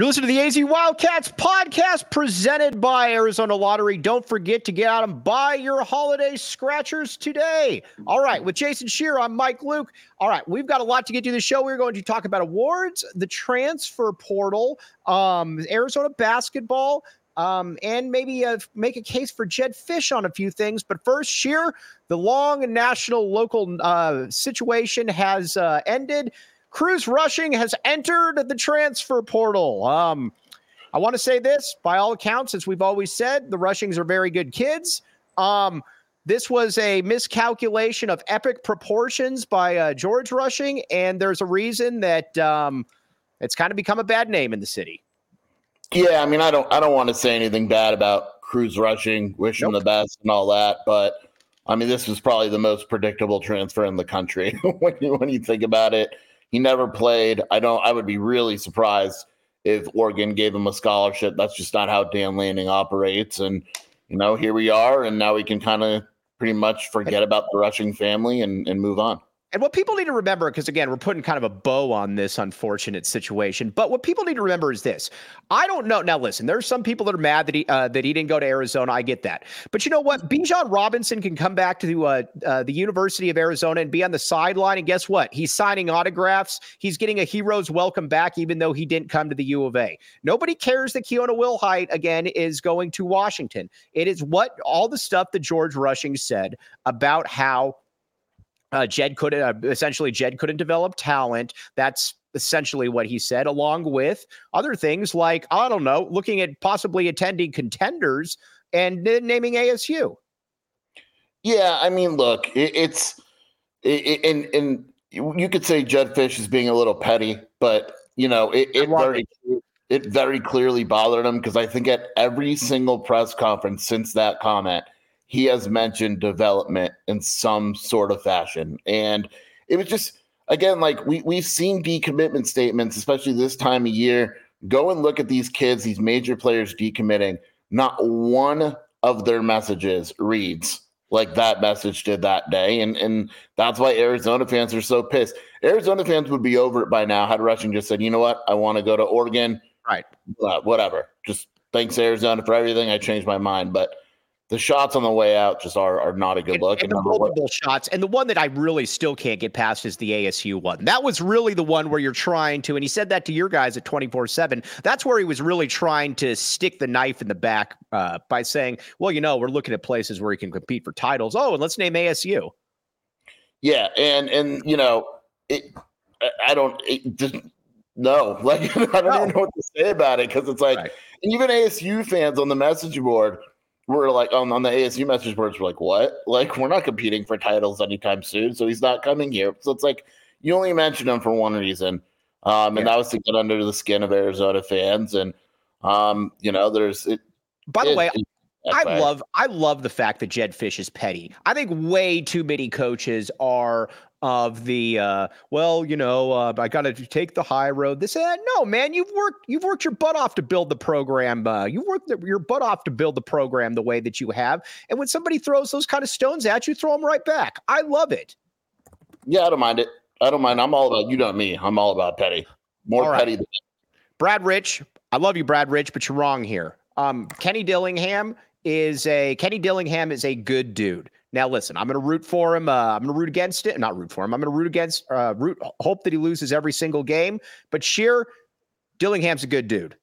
You're listening to the AZ Wildcats podcast presented by Arizona Lottery. Don't forget to get out and buy your holiday scratchers today. All right, with Jason Scheer, I'm Mike Luke. All right, we've got a lot to get to the show. We're going to talk about awards, the transfer portal, um, Arizona basketball, um, and maybe uh, make a case for Jedd Fisch on a few things. But first, Scheer, the long national local uh, situation has uh, ended. Cruz Rushing has entered the transfer portal. Um, I want to say this by all accounts, as we've always said, the Rushings are very good kids. Um, this was a miscalculation of epic proportions by uh, George Rushing, and there's a reason that um, it's kind of become a bad name in the city. Yeah, I mean, I don't, I don't want to say anything bad about Cruz Rushing. Wish nope. him the best and all that, but I mean, this was probably the most predictable transfer in the country when you when you think about it. He never played. I don't. I would be really surprised if Oregon gave him a scholarship. That's just not how Dan Lanning operates. And you know, here we are, and now we can kind of pretty much forget about the rushing family and, and move on. And what people need to remember, because again, we're putting kind of a bow on this unfortunate situation. But what people need to remember is this: I don't know. Now, listen, there's some people that are mad that he uh, that he didn't go to Arizona. I get that, but you know what? Bijan Robinson can come back to uh, uh, the University of Arizona and be on the sideline, and guess what? He's signing autographs. He's getting a hero's welcome back, even though he didn't come to the U of A. Nobody cares that Keona Wilhite again is going to Washington. It is what all the stuff that George Rushing said about how uh, Jed could uh, essentially Jed couldn't develop talent. That's essentially what he said, along with other things like I don't know, looking at possibly attending contenders and naming ASU. Yeah, I mean, look, it, it's it, and and you could say Jedd Fisch is being a little petty, but you know, it, it very it. it very clearly bothered him because I think at every single press conference since that comment he has mentioned development in some sort of fashion. And it was just, again, like we, we've seen decommitment statements, especially this time of year. Go and look at these kids, these major players decommitting. Not one of their messages reads like that message did that day. And, and that's why Arizona fans are so pissed. Arizona fans would be over it by now had Rushing just said, you know what, I want to go to Oregon. Right. Uh, whatever. Just thanks, Arizona, for everything. I changed my mind. But the shots on the way out just are, are not a good and, look. And, and the multiple shots. And the one that I really still can't get past is the ASU one. That was really the one where you're trying to, and he said that to your guys at 24 7. That's where he was really trying to stick the knife in the back uh, by saying, well, you know, we're looking at places where he can compete for titles. Oh, and let's name ASU. Yeah. And, and, you know, it, I don't, it just, no, like, I don't no. even know what to say about it because it's like, right. and even ASU fans on the message board, we're like on, on the ASU message boards, we're like, what? Like, we're not competing for titles anytime soon, so he's not coming here. So it's like you only mentioned him for one reason, um, and yeah. that was to get under the skin of Arizona fans. And um, you know, there's it, by the it, way, it, I love I love the fact that Jedd Fisch is petty. I think way too many coaches are of the uh, well, you know, uh, I got to take the high road. This, uh, no, man, you've worked you've worked your butt off to build the program. Uh, you worked your butt off to build the program the way that you have. And when somebody throws those kind of stones at you, throw them right back. I love it. Yeah, I don't mind it. I don't mind. I'm all about you not me. I'm all about petty. More right. petty than Brad Rich. I love you, Brad Rich, but you're wrong here. Um, Kenny Dillingham is a Kenny Dillingham is a good dude. Now listen, I'm going to root for him. Uh, I'm going to root against it. Not root for him. I'm going to root against. Uh, root. Hope that he loses every single game. But Scheer, Dillingham's a good dude.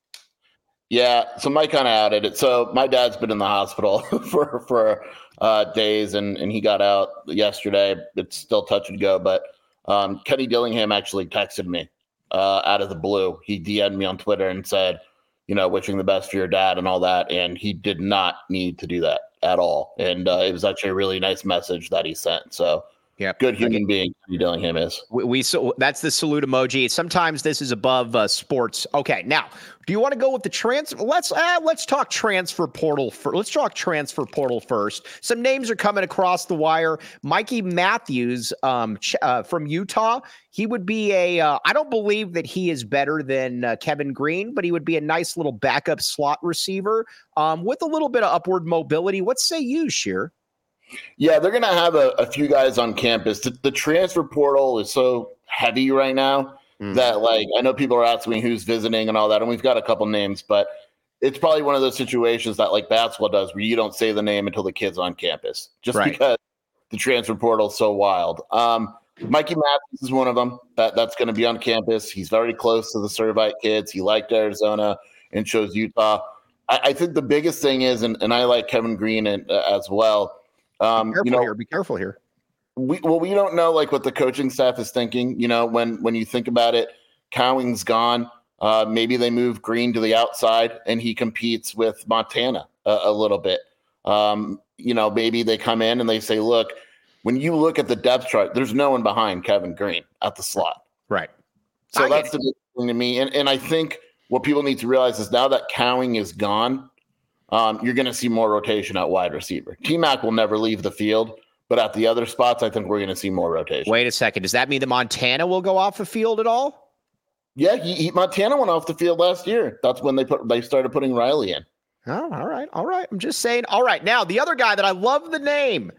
Yeah, so Mike kind of added it. So my dad's been in the hospital for for uh, days, and and he got out yesterday. It's still touch and go, but um, Kenny Dillingham actually texted me uh, out of the blue. He DM'd me on Twitter and said, you know, wishing the best for your dad and all that, and he did not need to do that at all. And uh, it was actually a really nice message that he sent. So yeah, good human being Kenny Dillingham is. We, we so that's the salute emoji. Sometimes this is above uh, sports. Okay, now do you want to go with the transfer? Let's uh, let's talk transfer portal. For, let's talk transfer portal first. Some names are coming across the wire. Mikey Matthews um, ch- uh, from Utah. He would be a. Uh, I don't believe that he is better than uh, Kevin Green, but he would be a nice little backup slot receiver um, with a little bit of upward mobility. What say you, Scheer? Yeah, they're going to have a, a, few guys on campus. The, the, transfer portal is so heavy right now mm. that, like, I know people are asking who's visiting and all that, and we've got a couple names, but it's probably one of those situations that, like, basketball does where you don't say the name until the kid's on campus, just right. because the transfer portal is so wild. Um, Mikey Matthews is one of them that, that's going to be on campus. He's very close to the Servite kids. He liked Arizona and chose Utah. I, I think the biggest thing is, and, and I like Kevin Green and, uh, as well um, you know, here. Be careful here. We well, we don't know like what the coaching staff is thinking. You know, when when you think about it, Cowing's gone. Uh, maybe they move Green to the outside and he competes with Montana a, a little bit. Um, you know, maybe they come in and they say, look, when you look at the depth chart, there's no one behind Kevin Green at the slot. Right. So I that's the big thing to me. And, and I think what people need to realize is now that Cowing is gone, um, you're going to see more rotation at wide receiver. T Mac will never leave the field, but at the other spots, I think we're going to see more rotation. Wait a second. Does that mean that Montana will go off the field at all? Yeah, he, he, Montana went off the field last year. That's when they put they started putting Riley in. Oh, all right, all right. I'm just saying. All right, now the other guy that I love the name,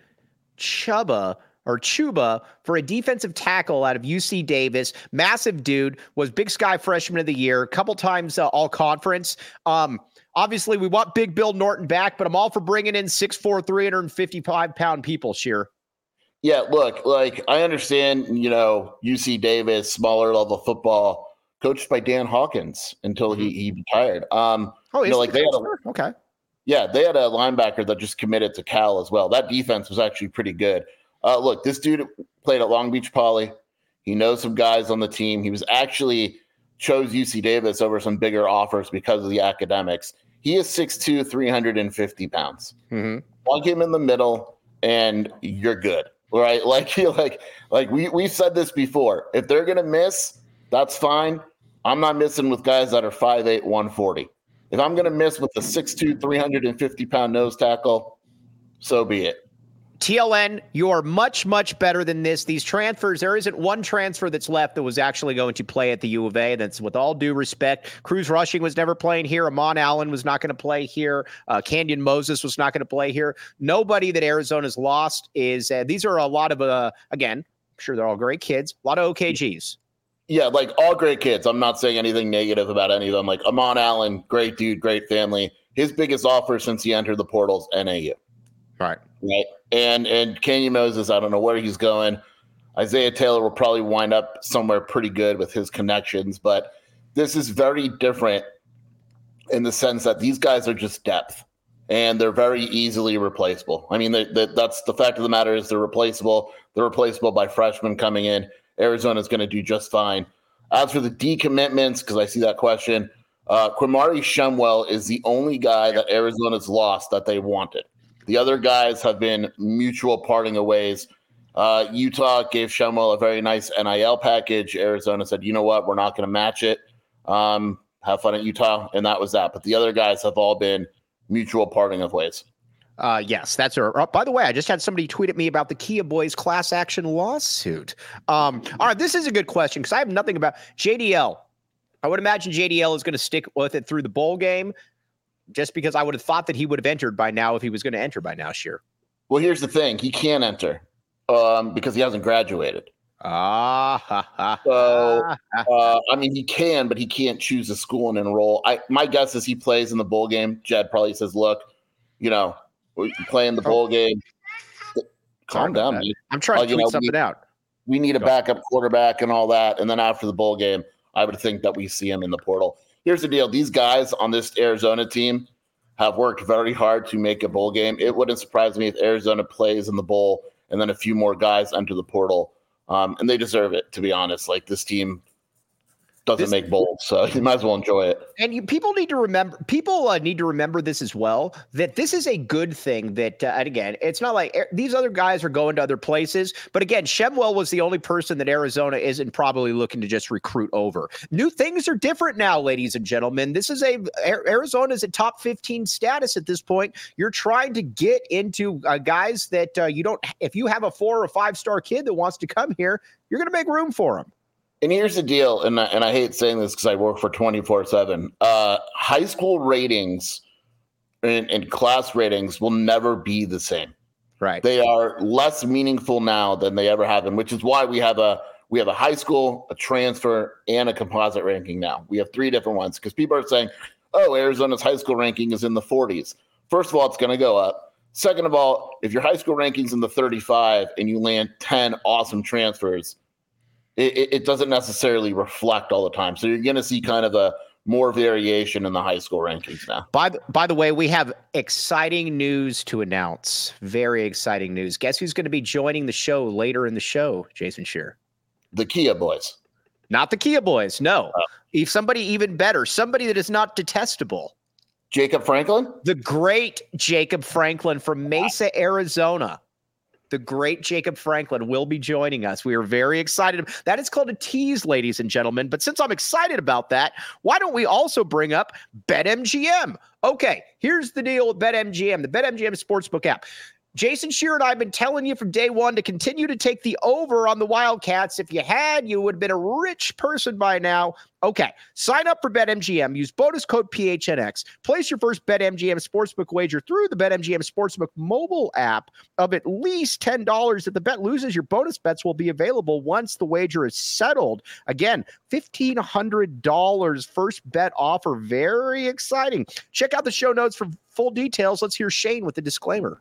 Chuba or Chuba for a defensive tackle out of UC Davis. Massive dude, was Big Sky Freshman of the Year, a couple times uh, All Conference. Um, Obviously, we want Big Bill Norton back, but I'm all for bringing in 6'4, 355 pound people, Scheer. Yeah, look, like I understand, you know, UC Davis, smaller level football, coached by Dan Hawkins until he, he retired. Um, oh, you know, like they had a, okay. Yeah, they had a linebacker that just committed to Cal as well. That defense was actually pretty good. Uh, look, this dude played at Long Beach Poly. He knows some guys on the team. He was actually chose UC Davis over some bigger offers because of the academics. He is 6'2, 350 pounds. Mm-hmm. Plug him in the middle, and you're good. Right. Like like like we we said this before. If they're gonna miss, that's fine. I'm not missing with guys that are 5'8, 140. If I'm gonna miss with a 6'2, 350 pound nose tackle, so be it. TLN, you're much, much better than this. These transfers, there isn't one transfer that's left that was actually going to play at the U of A. That's with all due respect. Cruz Rushing was never playing here. Amon Allen was not going to play here. Uh, Canyon Moses was not going to play here. Nobody that Arizona's lost is, uh, these are a lot of, uh, again, I'm sure they're all great kids, a lot of OKGs. Yeah, like all great kids. I'm not saying anything negative about any of them. Like Amon Allen, great dude, great family. His biggest offer since he entered the portals, NAU. Right. Right. And and Kenyon Moses, I don't know where he's going. Isaiah Taylor will probably wind up somewhere pretty good with his connections, but this is very different in the sense that these guys are just depth and they're very easily replaceable. I mean, they, they, that's the fact of the matter is they're replaceable. They're replaceable by freshmen coming in. Arizona is going to do just fine. As for the decommitments, because I see that question, uh, Quamari Shumwell is the only guy that Arizona's lost that they wanted. The other guys have been mutual parting of ways. Uh, Utah gave Shumwell a very nice NIL package. Arizona said, you know what, we're not going to match it. Um, have fun at Utah. And that was that. But the other guys have all been mutual parting of ways. Uh, yes, that's a. Oh, by the way, I just had somebody tweet at me about the Kia Boys class action lawsuit. Um, all right, this is a good question because I have nothing about JDL. I would imagine JDL is going to stick with it through the bowl game just because I would have thought that he would have entered by now if he was going to enter by now. Sure. Well, here's the thing: he can't enter um, because he hasn't graduated. Ah, so uh, I mean, he can, but he can't choose a school and enroll. I my guess is he plays in the bowl game. Jed probably says, "Look, you know, we play in the bowl game. Calm down, man. I'm trying uh, to tweet know, something we, out. We need a backup quarterback and all that, and then after the bowl game, I would think that we see him in the portal. Here's the deal: these guys on this Arizona team have worked very hard to make a bowl game. It wouldn't surprise me if Arizona plays in the bowl and then a few more guys enter the portal um, and they deserve it, to be honest. Like this team doesn't this, make bowls, so you might as well enjoy it. And you, people need to remember, people uh, need to remember this as well. That this is a good thing. That uh, and again, it's not like these other guys are going to other places, but again, Shemwell was the only person that Arizona isn't probably looking to just recruit over. New things are different now, ladies and gentlemen. This is a Arizona is a top fifteen status at this point. You're trying to get into uh, guys that uh, you don't. If you have a four or five star kid that wants to come here, you're going to make room for him. And here's the deal, and I, and I hate saying this because I work for 24 uh, 7. High school ratings and, and class ratings will never be the same. Right. They are less meaningful now than they ever have been, which is why we have a we have a high school, a transfer, and a composite ranking now. We have three different ones because people are saying, oh, Arizona's high school ranking is in the 40s. First of all, it's going to go up. Second of all, if your high school ranking's in the 35 and you land 10 awesome transfers, it, it doesn't necessarily reflect all the time. So you're going to see kind of a more variation in the high school rankings now. By the, by the way, we have exciting news to announce. Very exciting news. Guess who's going to be joining the show later in the show, Jason Scheer? The Kia Boys. Not the Kia Boys. No. Oh. If somebody even better, somebody that is not detestable. Jacob Franklin? The great Jacob Franklin from Mesa, Arizona the great Jacob Franklin will be joining us. We are very excited. That is called a tease, ladies and gentlemen. But since I'm excited about that, why don't we also bring up BetMGM? Okay, here's the deal with BetMGM, the BetMGM Sportsbook app. Jason Scheer and I have been telling you from day one to continue to take the over on the Wildcats. If you had, you would have been a rich person by now. Okay, sign up for BetMGM. Use bonus code PHNX. Place your first BetMGM sportsbook wager through the BetMGM sportsbook mobile app of at least $10. If the bet loses, your bonus bets will be available once the wager is settled. Again, $1,500 first bet offer. Very exciting. Check out the show notes for full details. Let's hear Shane with the disclaimer.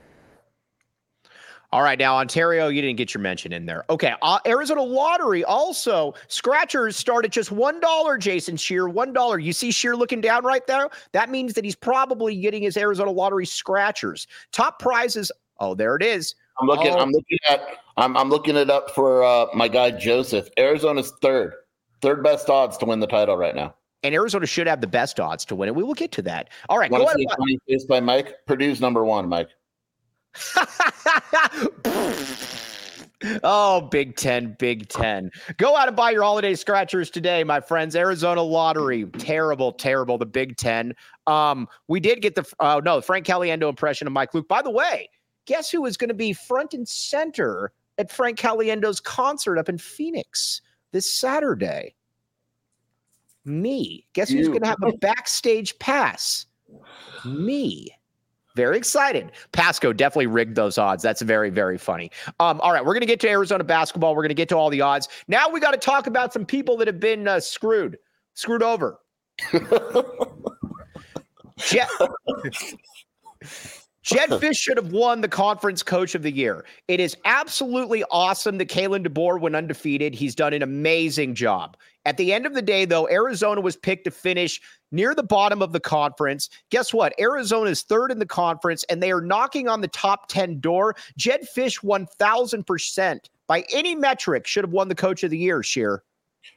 All right, now Ontario, you didn't get your mention in there. Okay, uh, Arizona Lottery also scratchers start at just one dollar. Jason Scheer, one dollar. You see Scheer looking down right there. That means that he's probably getting his Arizona Lottery scratchers. Top prizes. Oh, there it is. I'm looking. Oh. I'm looking at. I'm, I'm looking it up for uh, my guy Joseph. Arizona's third, third best odds to win the title right now. And Arizona should have the best odds to win it. We will get to that. All right. Go ahead. By Mike. Purdue's number one, Mike. oh, Big Ten, Big Ten. Go out and buy your holiday scratchers today, my friends. Arizona Lottery, terrible, terrible. The Big Ten. Um, we did get the uh, no Frank Caliendo impression of Mike Luke. By the way, guess who is going to be front and center at Frank Caliendo's concert up in Phoenix this Saturday? Me. Guess who's going to have a backstage pass? Me. Very excited. Pasco definitely rigged those odds. That's very, very funny. Um, all right, we're going to get to Arizona basketball. We're going to get to all the odds. Now we got to talk about some people that have been uh, screwed, screwed over. Jet, Jedd Fisch should have won the conference coach of the year. It is absolutely awesome that Kalen DeBoer went undefeated. He's done an amazing job. At the end of the day, though, Arizona was picked to finish near the bottom of the conference. Guess what? Arizona is third in the conference, and they are knocking on the top 10 door. Jedd Fisch 1,000% by any metric, should have won the coach of the year, Scheer.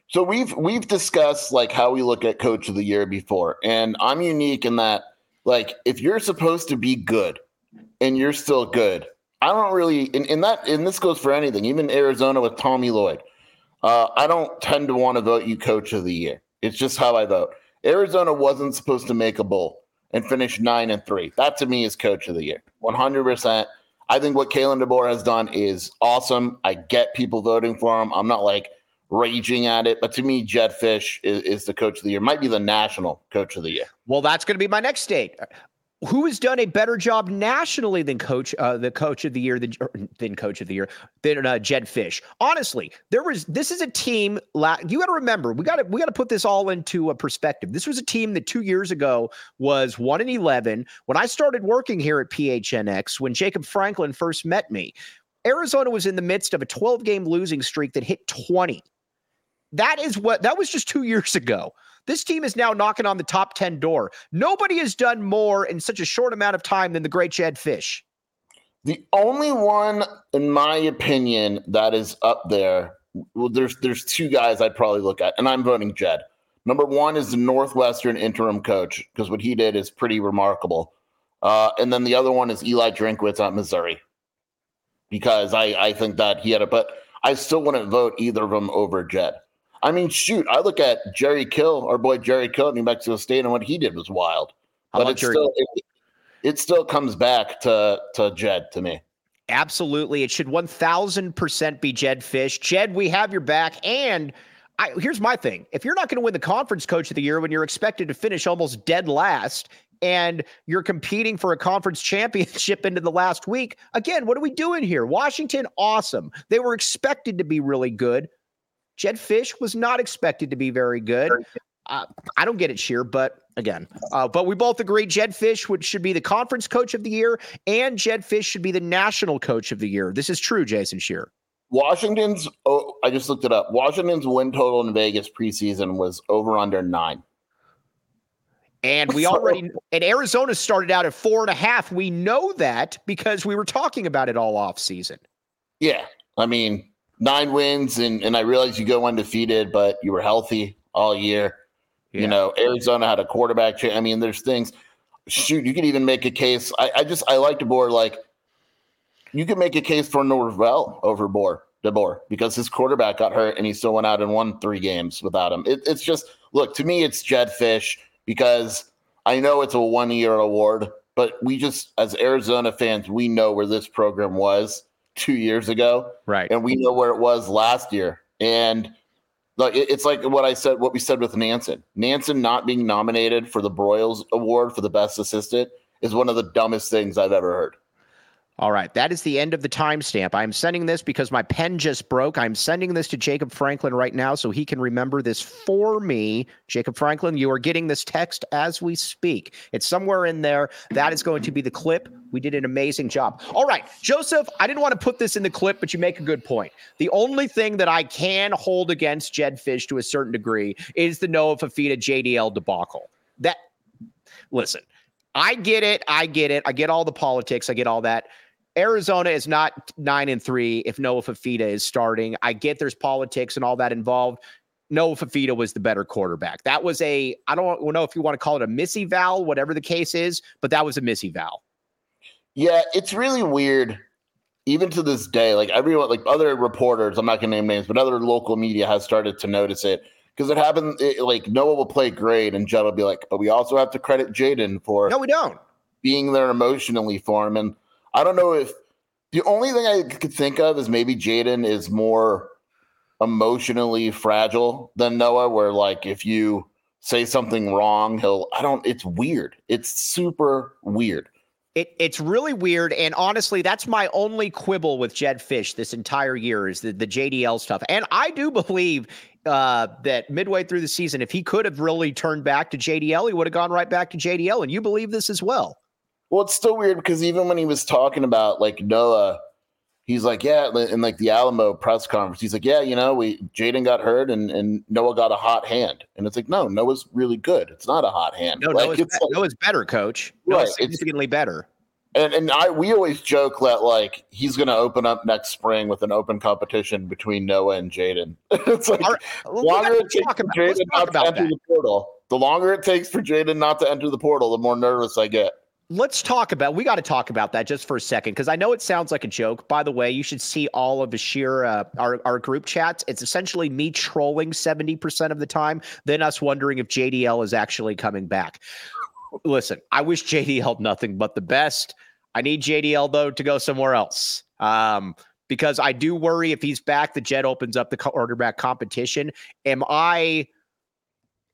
So we've we've discussed like how we look at coach of the year before, and I'm unique in that like if you're supposed to be good and you're still good, I don't really and, and that and this goes for anything, even Arizona with Tommy Lloyd. Uh, I don't tend to want to vote you coach of the year. It's just how I vote. Arizona wasn't supposed to make a bowl and finish nine and three. That to me is coach of the year. 100%. I think what Kalen DeBoer has done is awesome. I get people voting for him. I'm not like raging at it, but to me, Jedd Fisch is, is the coach of the year. Might be the national coach of the year. Well, that's going to be my next state who has done a better job nationally than coach uh, the coach of the year than, than coach of the year than uh, Jedd Fisch? Honestly, there was this is a team. La- you got to remember we got to we got to put this all into a perspective. This was a team that two years ago was one and eleven when I started working here at PHNX. When Jacob Franklin first met me, Arizona was in the midst of a 12 game losing streak that hit 20. That is what that was just two years ago. This team is now knocking on the top 10 door. Nobody has done more in such a short amount of time than the great Jedd Fisch. The only one, in my opinion, that is up there. Well, there's there's two guys I'd probably look at, and I'm voting Jed. Number one is the Northwestern interim coach because what he did is pretty remarkable. Uh, and then the other one is Eli Drinkwitz at Missouri because I I think that he had it, but I still wouldn't vote either of them over Jed. I mean, shoot, I look at Jerry Kill, our boy Jerry Kill at New Mexico State, and what he did was wild. How but it's still it, it, still comes back to to Jed to me. Absolutely, it should one thousand percent be Jedd Fisch. Jed, we have your back, and I, here's my thing: if you're not going to win the conference coach of the year when you're expected to finish almost dead last, and you're competing for a conference championship into the last week. Again, what are we doing here? Washington, awesome. They were expected to be really good. Jedd Fisch was not expected to be very good. Uh, I don't get it, Scheer, but again, uh, but we both agree Jedd Fisch would, should be the conference coach of the year, and Jedd Fisch should be the national coach of the year. This is true, Jason Scheer. Washington's, oh, I just looked it up. Washington's win total in Vegas preseason was over under nine. And we already, and Arizona started out at four and a half. We know that because we were talking about it all off season. Yeah. I mean, nine wins, and and I realize you go undefeated, but you were healthy all year. Yeah. You know, Arizona had a quarterback. Change. I mean, there's things. Shoot, you could even make a case. I, I just I like DeBoer. Like, you could make a case for Norvell over Boer, DeBoer because his quarterback got hurt and he still went out and won three games without him. It, it's just look to me, it's Jedd Fisch because I know it's a one year award, but we just as Arizona fans, we know where this program was two years ago. Right. And we know where it was last year. And like it's like what I said, what we said with Nansen. Nansen not being nominated for the Broyles Award for the best assistant is one of the dumbest things I've ever heard. All right. That is the end of the timestamp. I'm sending this because my pen just broke. I'm sending this to Jacob Franklin right now so he can remember this for me. Jacob Franklin, you are getting this text as we speak. It's somewhere in there. That is going to be the clip. We did an amazing job. All right. Joseph, I didn't want to put this in the clip, but you make a good point. The only thing that I can hold against Jedd Fisch to a certain degree is the Noah Fifita JDL debacle. That, listen, I get it. I get it. I get all the politics. I get all that Arizona is not nine and three if Noah Fifita is starting. I get there's politics and all that involved. Noah Fifita was the better quarterback. That was a, I don't know if you want to call it a missy val, whatever the case is, but that was a missy val. Yeah, it's really weird. Even to this day, like everyone, like other reporters, I'm not going to name names, but other local media has started to notice it because it happened. It, like Noah will play great, and Judd will be like, but we also have to credit Jayden for no, we don't being there emotionally for him. And I don't know if the only thing I could think of is maybe Jaden is more emotionally fragile than Noah, where like if you say something wrong, he'll I don't it's weird. It's super weird. It, it's really weird. And honestly, that's my only quibble with Jedd Fisch this entire year is the, the JDL stuff. And I do believe uh, that midway through the season, if he could have really turned back to JDL, he would have gone right back to JDL. And you believe this as well. Well, it's still weird because even when he was talking about like Noah, he's like, yeah, in like the Alamo press conference, he's like, yeah, you know, we Jaden got hurt and and Noah got a hot hand, and it's like, no, Noah's really good. It's not a hot hand. No, like, Noah's, be- like, Noah's better, coach. Noah's right, significantly better. And and I we always joke that like he's going to open up next spring with an open competition between Noah and Jaden. it's like Our, uh, longer it takes for Jayden not to enter that. the portal, the longer it takes for Jaden not to enter the portal, the more nervous I get. Let's talk about we got to talk about that just for a second because i know it sounds like a joke. By the way you should see all of the sheer uh, our, our group chats. It's essentially me trolling 70% of the time then us wondering if jdl is actually coming back. Listen i wish jdl nothing but the best. I need jdl though to go somewhere else. Um, because i do worry if he's back the jet opens up the quarterback competition. Am i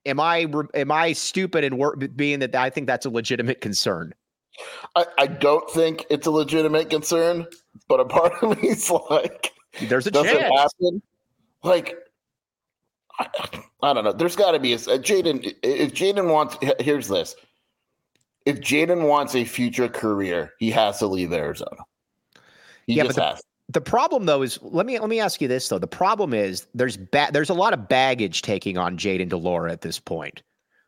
am I am I stupid in being that I think that's a legitimate concern? I, I don't think it's a legitimate concern, but a part of me is like, there's a does chance. It happen? Like, I, I don't know. There's got to be a, a Jayden. If Jaden wants, here's this: if Jaden wants a future career, he has to leave Arizona. He yeah, just the, has the problem though is let me let me ask you this though. The problem is there's ba- there's a lot of baggage taking on Jayden de Laura at this point.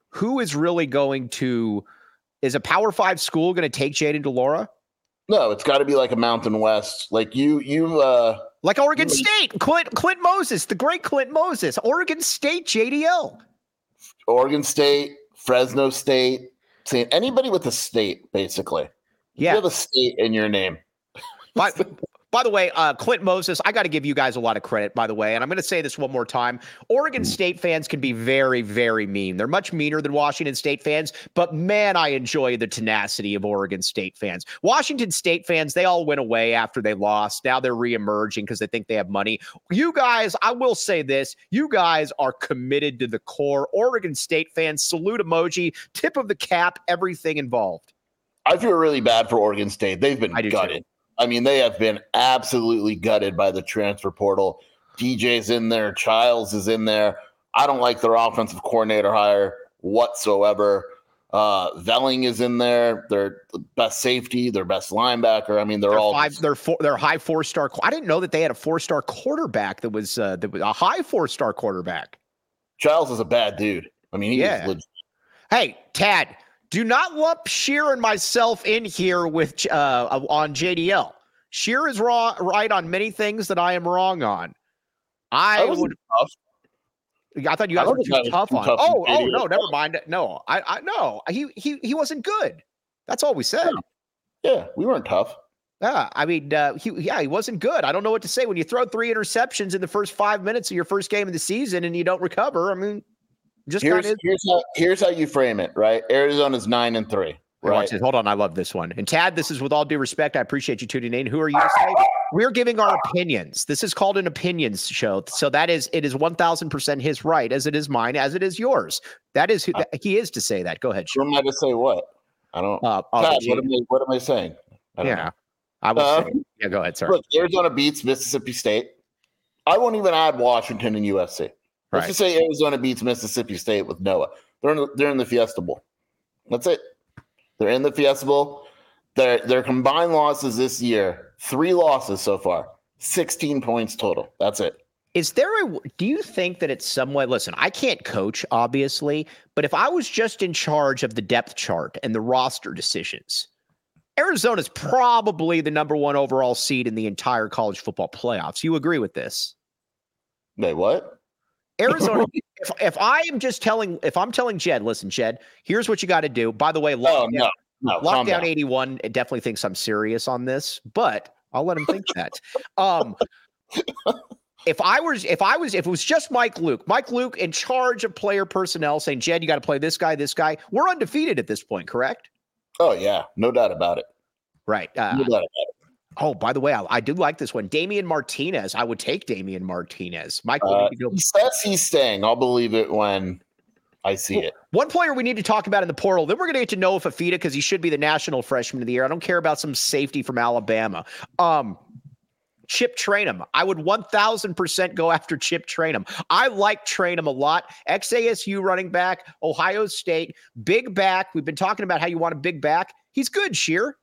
Who is really going to is a Power Five school going to take Jayden de Laura? No, it's got to be like a Mountain West, like you you uh like Oregon you, State, Clint Clint Moses, the great Clint Moses, Oregon State, JDL, Oregon State, Fresno State, saying anybody with a state basically. Yeah, you have a state in your name. But by the way, uh, Clint Moses, I got to give you guys a lot of credit, by the way. And I'm going to say this one more time. Oregon. State fans can be very, very mean. They're much meaner than Washington State fans, but man, I enjoy the tenacity of Oregon State fans. Washington State fans, they all went away after they lost. Now they're reemerging because they think they have money. You guys, I will say this you guys are committed to the core. Oregon State fans, salute emoji, tip of the cap, everything involved. I feel really bad for Oregon State. They've been gutted. Too. I mean, they have been absolutely gutted by the transfer portal. DJ's in there, Childs is in there. I don't like their offensive coordinator hire whatsoever. Uh, Velling is in there. Their best safety, their best linebacker. I mean, they're, they're all five. They're four. They're high four star. I didn't know that they had a four star quarterback that was uh, that was a high four star quarterback. Childs is a bad dude. I mean, he yeah. Legit. Hey, Tad, do not lump Scheer and myself in here with uh, on JDL. Scheer is wrong, right on many things that I am wrong on. I would. Tough. I thought you guys were too tough too on. Tough oh, oh no, never mind. No, I, I no, he he he wasn't good. That's all we said. Yeah, yeah we weren't tough. Yeah, I mean, uh, he yeah, he wasn't good. I don't know what to say when you throw three interceptions in the first five minutes of your first game of the season and you don't recover. I mean, just here's, here's how here's how you frame it, right? Arizona's nine and three. Right. Hold on. I love this one. And Tad, this is with all due respect. I appreciate you tuning in. Who are you to say? We're giving our opinions. This is called an opinions show. So that is it is one thousand percent his right, as it is mine, as it is yours. That is who uh, he is to say that. Go ahead. Who am I to say what? I don't. Uh, oh, Tad, what am I? What am I saying? I yeah, know. I will. Uh, yeah, go ahead. Sorry. Look, Arizona beats Mississippi State. I won't even add Washington and USC. Let's just say Arizona beats Mississippi State with Noah. They're in the, they're in the Fiesta Bowl. That's it. They're in the Fiesta Bowl. Their their combined losses this year, three losses so far, 16 points total. That's it. Is there a do you think that it's somewhat listen, I can't coach obviously, but if I was just in charge of the depth chart and the roster decisions, Arizona's probably the number 1 overall seed in the entire college football playoffs. You agree with this? Wait, what? Arizona, if, if I am just telling, if I'm telling Jed, listen, Jed, here's what you got to do. By the way, lockdown, oh, no, no, lockdown 81 definitely thinks I'm serious on this, but I'll let him think that. Um, if I was, if I was, if it was just Mike Luke, Mike Luke in charge of player personnel saying, Jed, you got to play this guy, this guy, we're undefeated at this point, correct? Oh, yeah. No doubt about it. Right. Uh, no doubt about it. Oh, by the way, I, I do like this one. Damien Martinez. I would take Damien Martinez. Michael, uh, he says he's staying. I'll believe it when I see it. One player we need to talk about in the portal. Then we're going to get to Noah Fifita because he should be the national freshman of the year. I don't care about some safety from Alabama. Um, Chip Trayanum. I would 1000% go after Chip Trayanum. I like Trayanum a lot. XASU running back, Ohio State, big back. We've been talking about how you want a big back. He's good, Scheer.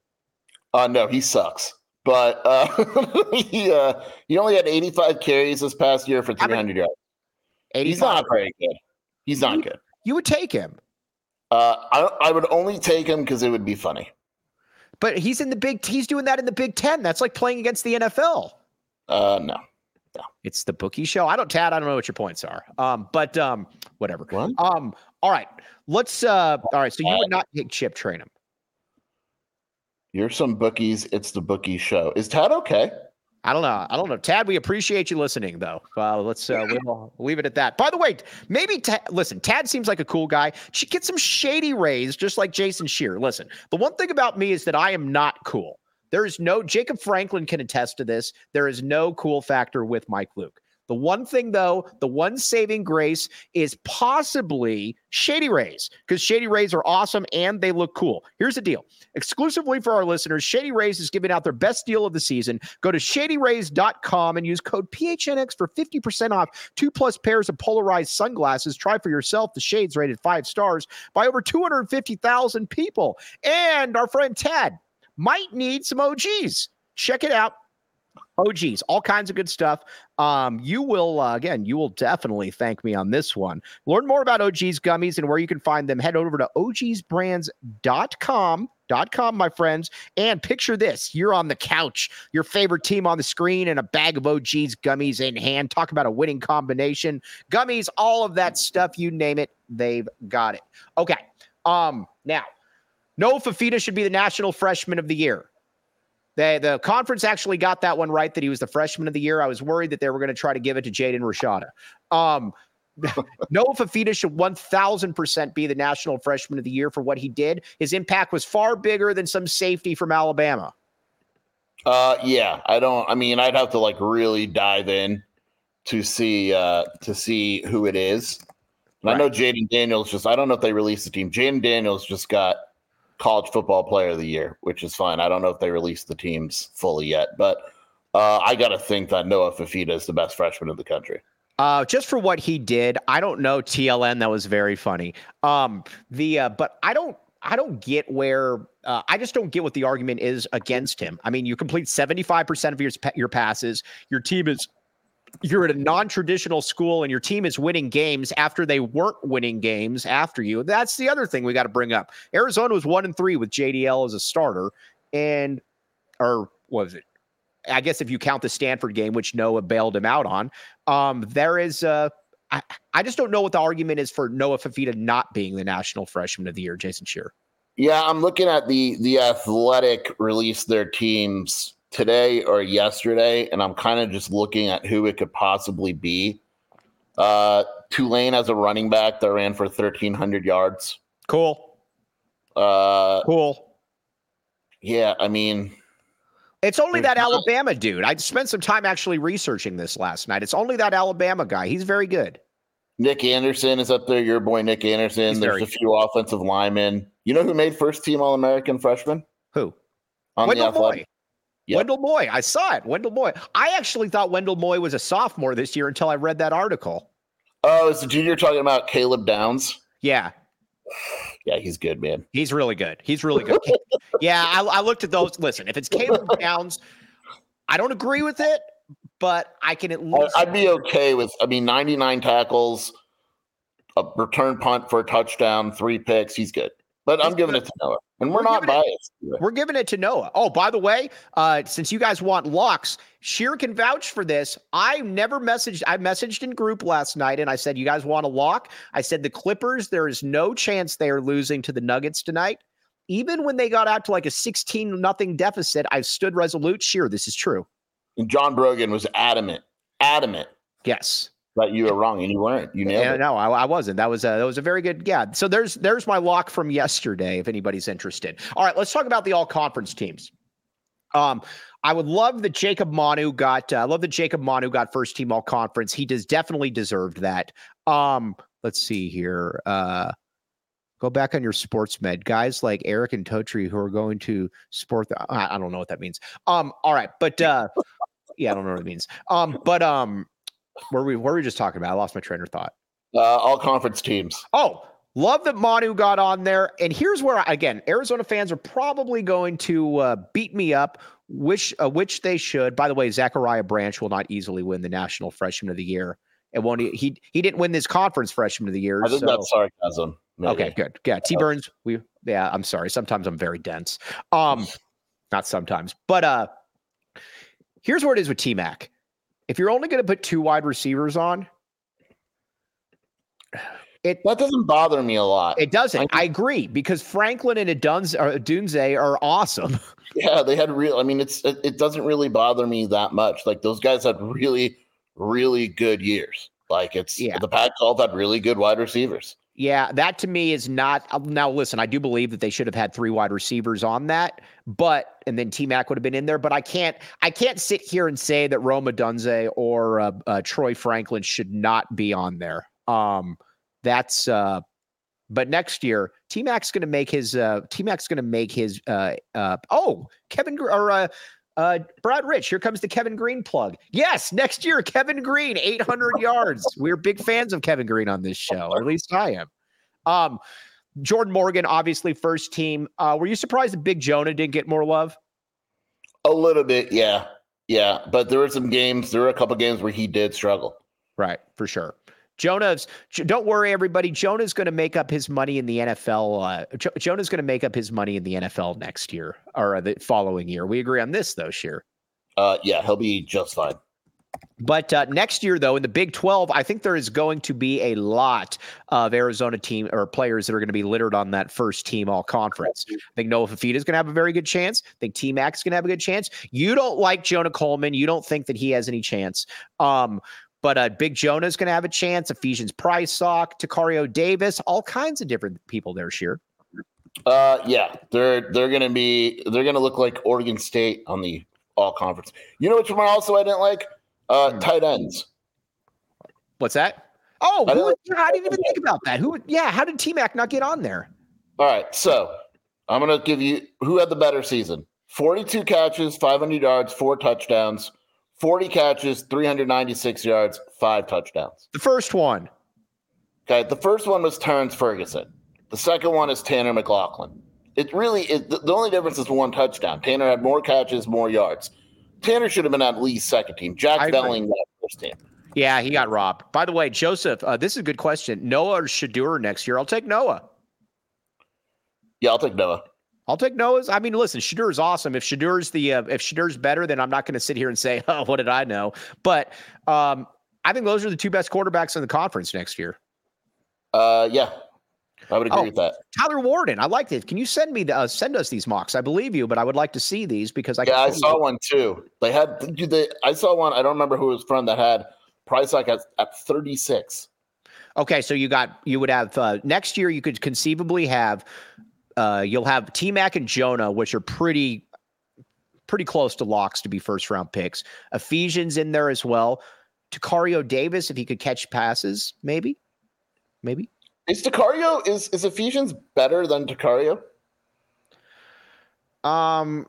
Uh, no, he sucks but uh, he uh, he only had 85 carries this past year for 300 yards. He's not very good. He's not you, good. You would take him. Uh, I, I would only take him because it would be funny. But he's in the big. He's doing that in the Big Ten. That's like playing against the NFL. Uh, no. No. It's the bookie show. I don't, Tad. I don't know what your points are. Um, but um, whatever. What? Um, all right. Let's. Uh, all right. So you would not take Chip Trayanum. You're some bookies. It's the bookie show. Is Tad okay? I don't know. I don't know. Tad, we appreciate you listening, though. Uh, let's uh, we'll leave it at that. By the way, maybe listen. Tad seems like a cool guy. She gets some shady rays, just like Jason Scheer. Listen, the one thing about me is that I am not cool. There is no Jacob Franklin can attest to this. There is no cool factor with Mike Luke. The one thing, though, the one saving grace is possibly Shady Rays because Shady Rays are awesome and they look cool. Here's the deal exclusively for our listeners, Shady Rays is giving out their best deal of the season. Go to shadyrays.com and use code PHNX for 50% off two plus pairs of polarized sunglasses. Try for yourself the shades rated five stars by over 250,000 people. And our friend Tad might need some OGs. Check it out Oh, geez, all kinds of good stuff. Um, you will uh, again, you will definitely thank me on this one. Learn more about OG's gummies and where you can find them. Head over to ogeezbrands.com. Dot com, my friends, and picture this: you're on the couch, your favorite team on the screen, and a bag of OG's gummies in hand. Talk about a winning combination. Gummies, all of that stuff, you name it, they've got it. Okay. Um, now, Noah Fifita should be the National Freshman of the Year. The, the conference actually got that one right that he was the freshman of the year. I was worried that they were going to try to give it to Jaden Rashada. Um, Noah Fifita should 1000% be the national freshman of the year for what he did. His impact was far bigger than some safety from Alabama. Uh, yeah, I don't, I mean, I'd have to like really dive in to see, uh, to see who it is. Right. I know Jayden Daniels just, I don't know if they released the team. Jayden Daniels just got college football player of the year, which is fine. I don't know if they released the teams fully yet, but uh, I got to think that Noah Fifita is the best freshman in the country. Uh, just for what he did, I don't know TLN. That was very funny. Um, the uh, but I don't I don't get where uh, I just don't get what the argument is against him. I mean, you complete seventy five percent of your your passes. Your team is you're at a non-traditional school and your team is winning games after they weren't winning games after you. That's the other thing we got to bring up. Arizona was one and three with JDL as a starter, and or was it? I guess if you count the Stanford game, which Noah bailed him out on, um, there is. Uh, I, just don't know what the argument is for Noah Fifita not being the national freshman of the year, Jason Scheer. Yeah, I'm looking at the the athletic release their teams today or yesterday, and I'm kind of just looking at who it could possibly be. Uh, Tulane as a running back that ran for 1,300 yards. Cool. Uh, cool. Yeah, I mean, it's only that Alabama dude. I spent some time actually researching this last night. It's only that Alabama guy. He's very good. Nick Anderson is up there. Your boy Nick Anderson. He's There's a few offensive linemen. You know who made first team All American freshman? Who? On Wendell the athletic. Yep. Wendell Moy. I saw it. Wendell Moy. I actually thought Wendell Moy was a sophomore this year until I read that article. Oh, is the junior talking about Caleb Downs? Yeah. Yeah, he's good, man. He's really good. He's really good. yeah, I, I looked at those. Listen, if it's Caleb Downs, I don't agree with it, but I can at least. I'd be okay with. I mean, ninety nine tackles, a return punt for a touchdown, three picks. He's good. But I'm giving it to Noah. And we're, we're not biased. It, we're giving it to Noah. Oh, by the way, uh, since you guys want locks, Scheer can vouch for this. I never messaged, I messaged in group last night and I said, You guys want a lock? I said, The Clippers, there is no chance they are losing to the Nuggets tonight. Even when they got out to like a 16 nothing deficit, I stood resolute. Scheer, this is true. And John Brogan was adamant, adamant. Yes but you were wrong and you weren't. You it. No, I, I, wasn't. That was a, that was a very good. Yeah. So there's there's my lock from yesterday. If anybody's interested. All right, let's talk about the all conference teams. Um, I would love that Jacob Manu got. Uh, I love that Jacob Manu got first team all conference. He does definitely deserved that. Um, let's see here. Uh, go back on your sports med guys like Eric and Totri who are going to sport. The, I, I don't know what that means. Um, all right, but uh, yeah, I don't know what it means. Um, but um, where we where were we just talking about? I lost my train of thought. Uh, all conference teams. Oh, love that Manu got on there. And here's where again, Arizona fans are probably going to uh, beat me up, which uh, which they should. By the way, Zachariah Branch will not easily win the National Freshman of the Year. It won't. He he didn't win this conference Freshman of the Year. I think so. that's sarcasm. Maybe. Okay, good. Yeah, T Burns. We yeah. I'm sorry. Sometimes I'm very dense. Um, not sometimes, but uh, here's where it is with T Mac if you're only going to put two wide receivers on, It that doesn't bother me a lot. It doesn't. I, I agree because Franklin and Odunze, or uh, Dunze are awesome. Yeah, they had real. I mean, it's it, it doesn't really bother me that much. Like those guys had really, really good years. Like it's yeah. the Pac-12 had really good wide receivers. Yeah, that to me is not. Uh, now, listen, I do believe that they should have had three wide receivers on that, but and then T Mac would have been in there. But I can't, I can't sit here and say that Rome Odunze or uh, uh, Troy Franklin should not be on there. Um, that's. Uh, but next year, T Mac's going to make his. Uh, T Mac's going to make his. Uh, uh, oh, Kevin or uh, uh, Brad Rich, here comes the Kevin Green plug. Yes, next year, Kevin Green, 800 yards. We're big fans of Kevin Green on this show, or at least I am. Um, Jordan Morgan, obviously first team. Uh, were you surprised that Big Jonah didn't get more love? A little bit, yeah, yeah. But there were some games. There were a couple games where he did struggle. Right, for sure. Jonah's don't worry, everybody. Jonah's going to make up his money in the NFL. Uh, Jonah's going to make up his money in the NFL next year or the following year. We agree on this, though, Scheer. Uh, yeah, he'll be just fine. But uh, next year, though, in the Big 12, I think there is going to be a lot of Arizona team or players that are going to be littered on that first team all conference. I think Noah Fifita is going to have a very good chance. I think T Mac is going to have a good chance. You don't like Jonah Coleman. You don't think that he has any chance. Um, but uh, Big Jonah's going to have a chance. Ephesians Prysock, Tacario Davis, all kinds of different people there, Scheer. Uh, yeah, they're they're going to be they're going to look like Oregon State on the all conference. You know which one also I didn't like? Uh, hmm. tight ends. What's that? Oh, I, who, like, I didn't even think about that. Who? Yeah, how did T Mac not get on there? All right, so I'm going to give you who had the better season: 42 catches, 500 yards, four touchdowns. 40 catches, 396 yards, five touchdowns. The first one. Okay. The first one was Terrence Ferguson. The second one is Tanner McLaughlin. It really is the only difference is one touchdown. Tanner had more catches, more yards. Tanner should have been at least second team. Jack Velling got first team. Yeah, he got robbed. By the way, Joseph, uh, this is a good question. Noah or Shedeur next year? I'll take Noah. Yeah, I'll take Noah. I'll take Noah's. I mean, listen, Shedeur is awesome. If Shedeur's the uh, if Shedeur's better, then I'm not going to sit here and say, "Oh, what did I know?" But um, I think those are the two best quarterbacks in the conference next year. Uh, yeah, I would agree oh, with that. Tyler Warden, I like it. Can you send me the, uh, send us these mocks? I believe you, but I would like to see these because I yeah, I saw one too. They had they, I saw one. I don't remember who it was from that had price like at, at 36. Okay, so you got you would have uh, next year. You could conceivably have uh, you'll have T Mac and Jonah, which are pretty pretty close to locks to be first round picks. Ephesians in there as well. Tacario Davis, if he could catch passes, maybe, maybe. Is Tacario is is Ephesians better than Tacario? Um,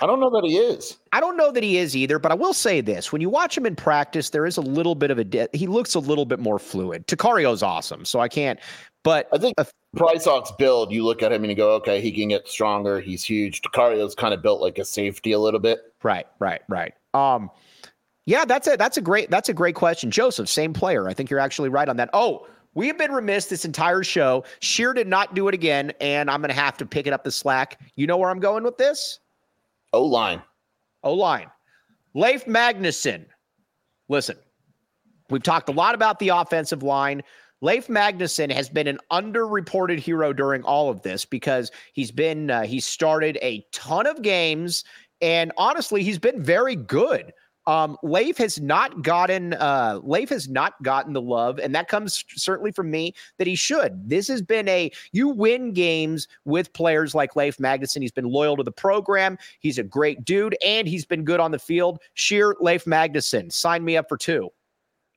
I don't know that he is. I don't know that he is either, but I will say this: when you watch him in practice, there is a little bit of a de- he looks a little bit more fluid. Tacario's awesome, so I can't. But I think a, Prysock's build, you look at him and you go, okay, he can get stronger. He's huge. Tacario's kind of built like a safety a little bit. Right, right, right. Um, yeah, that's it. That's a great. That's a great question, Joseph. Same player. I think you're actually right on that. Oh, we have been remiss this entire show. Scheer did not do it again, and I'm going to have to pick it up the slack. You know where I'm going with this? O line. O line. Leif Magnuson. Listen, we've talked a lot about the offensive line. Leif Magnuson has been an underreported hero during all of this because he's been uh, he's started a ton of games and honestly he's been very good. Um, Leif has not gotten uh, Leif has not gotten the love, and that comes certainly from me that he should. This has been a you win games with players like Leif Magnuson. He's been loyal to the program. He's a great dude, and he's been good on the field. Scheer Leif Magnuson, sign me up for two.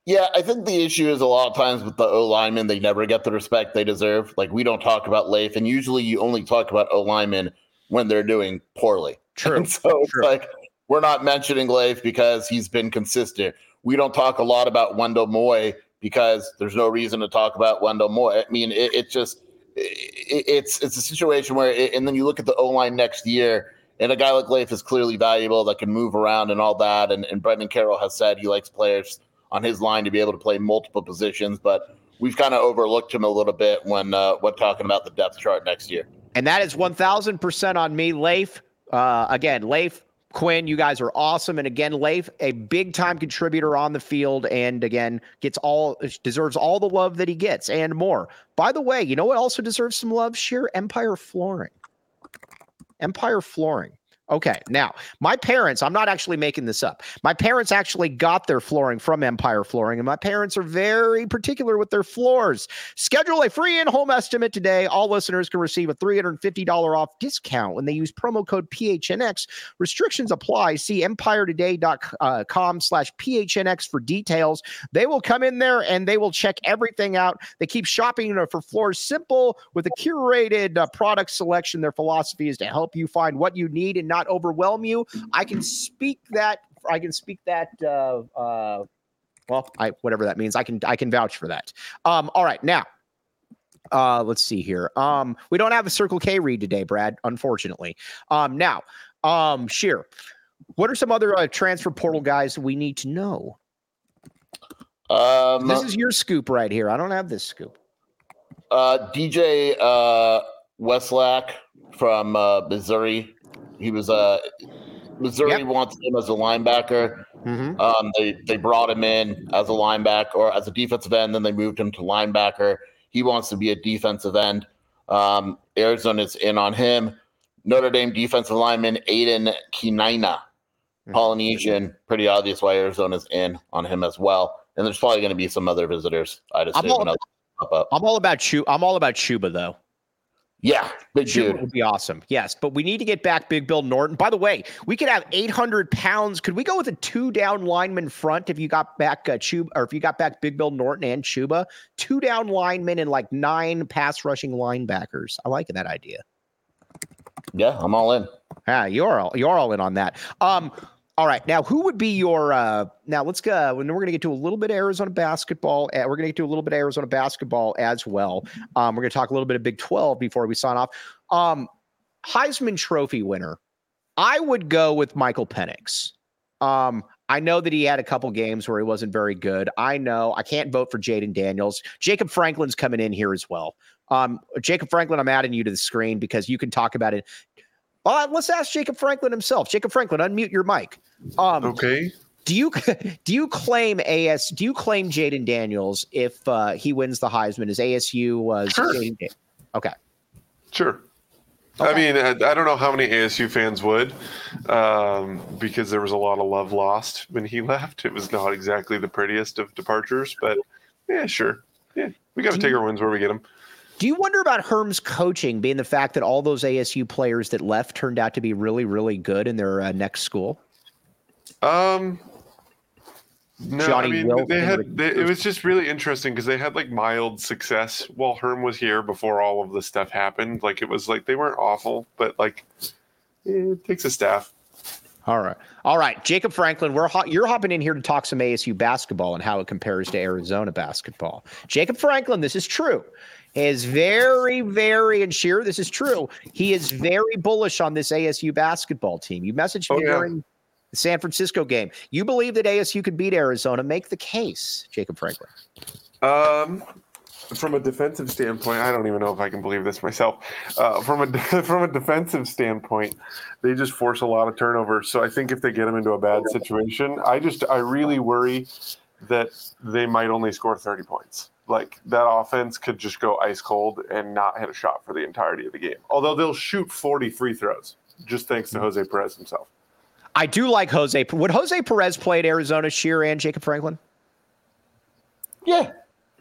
Yeah, I think the issue is a lot of times with the O linemen, they never get the respect they deserve. Like we don't talk about Leif, and usually you only talk about O linemen when they're doing poorly. True. And so it's like we're not mentioning Leif because he's been consistent. We don't talk a lot about Wendell Moe because there's no reason to talk about Wendell Moe. I mean, it, it just it, it's it's a situation where, it, and then you look at the O line next year, and a guy like Leif is clearly valuable that can move around and all that. And, and Brennan Carroll has said he likes players on his line to be able to play multiple positions, but we've kind of overlooked him a little bit when uh, when talking about the depth chart next year. And that is one thousand percent on me, Leif. Uh, again, Leif Quinn, you guys are awesome. And again, Leif, a big time contributor on the field, and again, gets all deserves all the love that he gets and more. By the way, you know what also deserves some love? Scheer Empire Flooring. Empire Flooring. Okay, now my parents, I'm not actually making this up. My parents actually got their flooring from Empire Flooring, and my parents are very particular with their floors. Schedule a free in home estimate today. All listeners can receive a $350 off discount when they use promo code PHNX. Restrictions apply. See empiretoday.com slash PHNX for details. They will come in there and they will check everything out. They keep shopping for floors simple with a curated uh, product selection. Their philosophy is to help you find what you need and not not overwhelm you. I can speak that. I can speak that. Uh, uh, well, I whatever that means. I can I can vouch for that. Um, all right, now. Uh, let's see here. Um, we don't have a Circle K read today, Brad, unfortunately. Um, now, um, Scheer, what are some other uh, transfer portal guys we need to know? Um, this is your scoop right here. I don't have this scoop. Uh, DJ uh, Wesolak from uh, Missouri he was uh Missouri yep. wants him as a linebacker. Mm-hmm. Um, they they brought him in as a linebacker or as a defensive end, then they moved him to linebacker. He wants to be a defensive end. Um, Arizona's in on him. Notre Dame defensive lineman Aiden Keanaaina, mm-hmm. Polynesian. Pretty obvious why Arizona's in on him as well. And there's probably going to be some other visitors. I just I'm all, I'm all about. I'm all about Chuba though. Yeah, big dude would be awesome. Yes, but we need to get back Big Bill Norton. By the way, we could have 800 pounds. Could we go with a two down lineman front if you got back uh, Chuba or if you got back Big Bill Norton and Chuba? Two down linemen and like nine pass rushing linebackers. I like that idea. Yeah, I'm all in. Yeah, you're all you're all in on that. Um, all right. Now, who would be your uh now let's go when we're gonna get to a little bit of Arizona basketball. Uh, we're gonna get to a little bit of Arizona basketball as well. Um, we're gonna talk a little bit of Big 12 before we sign off. Um, Heisman Trophy winner. I would go with Michael Penix. Um, I know that he had a couple games where he wasn't very good. I know I can't vote for Jayden Daniels. Jacob Franklin's coming in here as well. Um, Jacob Franklin, I'm adding you to the screen because you can talk about it. Uh, let's ask Jacob Franklin himself. Jacob Franklin, unmute your mic. Um, okay. Do you do you claim AS? Do you claim Jayden Daniels if uh, he wins the Heisman? As ASU was sure. okay. Sure. Okay. I mean, I, I, don't know how many ASU fans would, um, because there was a lot of love lost when he left. It was not exactly the prettiest of departures, but yeah, sure. Yeah, we got to take our wins where we get them. Do you wonder about Herm's coaching being the fact that all those ASU players that left turned out to be really, really good in their uh, next school? Um, no, Johnny I mean they had. They, it was just really interesting because they had like mild success while Herm was here before all of this stuff happened. Like it was like they weren't awful, but like it takes a staff. All right, all right, Jacob Franklin, we're ho- you're hopping in here to talk some ASU basketball and how it compares to Arizona basketball. Jacob Franklin, this is true is very, very, and sure this is true. He is very bullish on this ASU basketball team. You messaged me oh, yeah. during the San Francisco game. You believe that ASU could beat Arizona. Make the case, Jacob Franklin. Um, from a defensive standpoint, I don't even know if I can believe this myself. Uh, from a from a defensive standpoint, they just force a lot of turnovers. So I think if they get them into a bad situation, I just I really worry that they might only score thirty points like that offense could just go ice cold and not hit a shot for the entirety of the game. Although they'll shoot 40 free throws, just thanks to. Jose Perez himself. I do like Jose. Would Jose Perez play at Arizona, Sheer and Jacob Franklin? Yeah.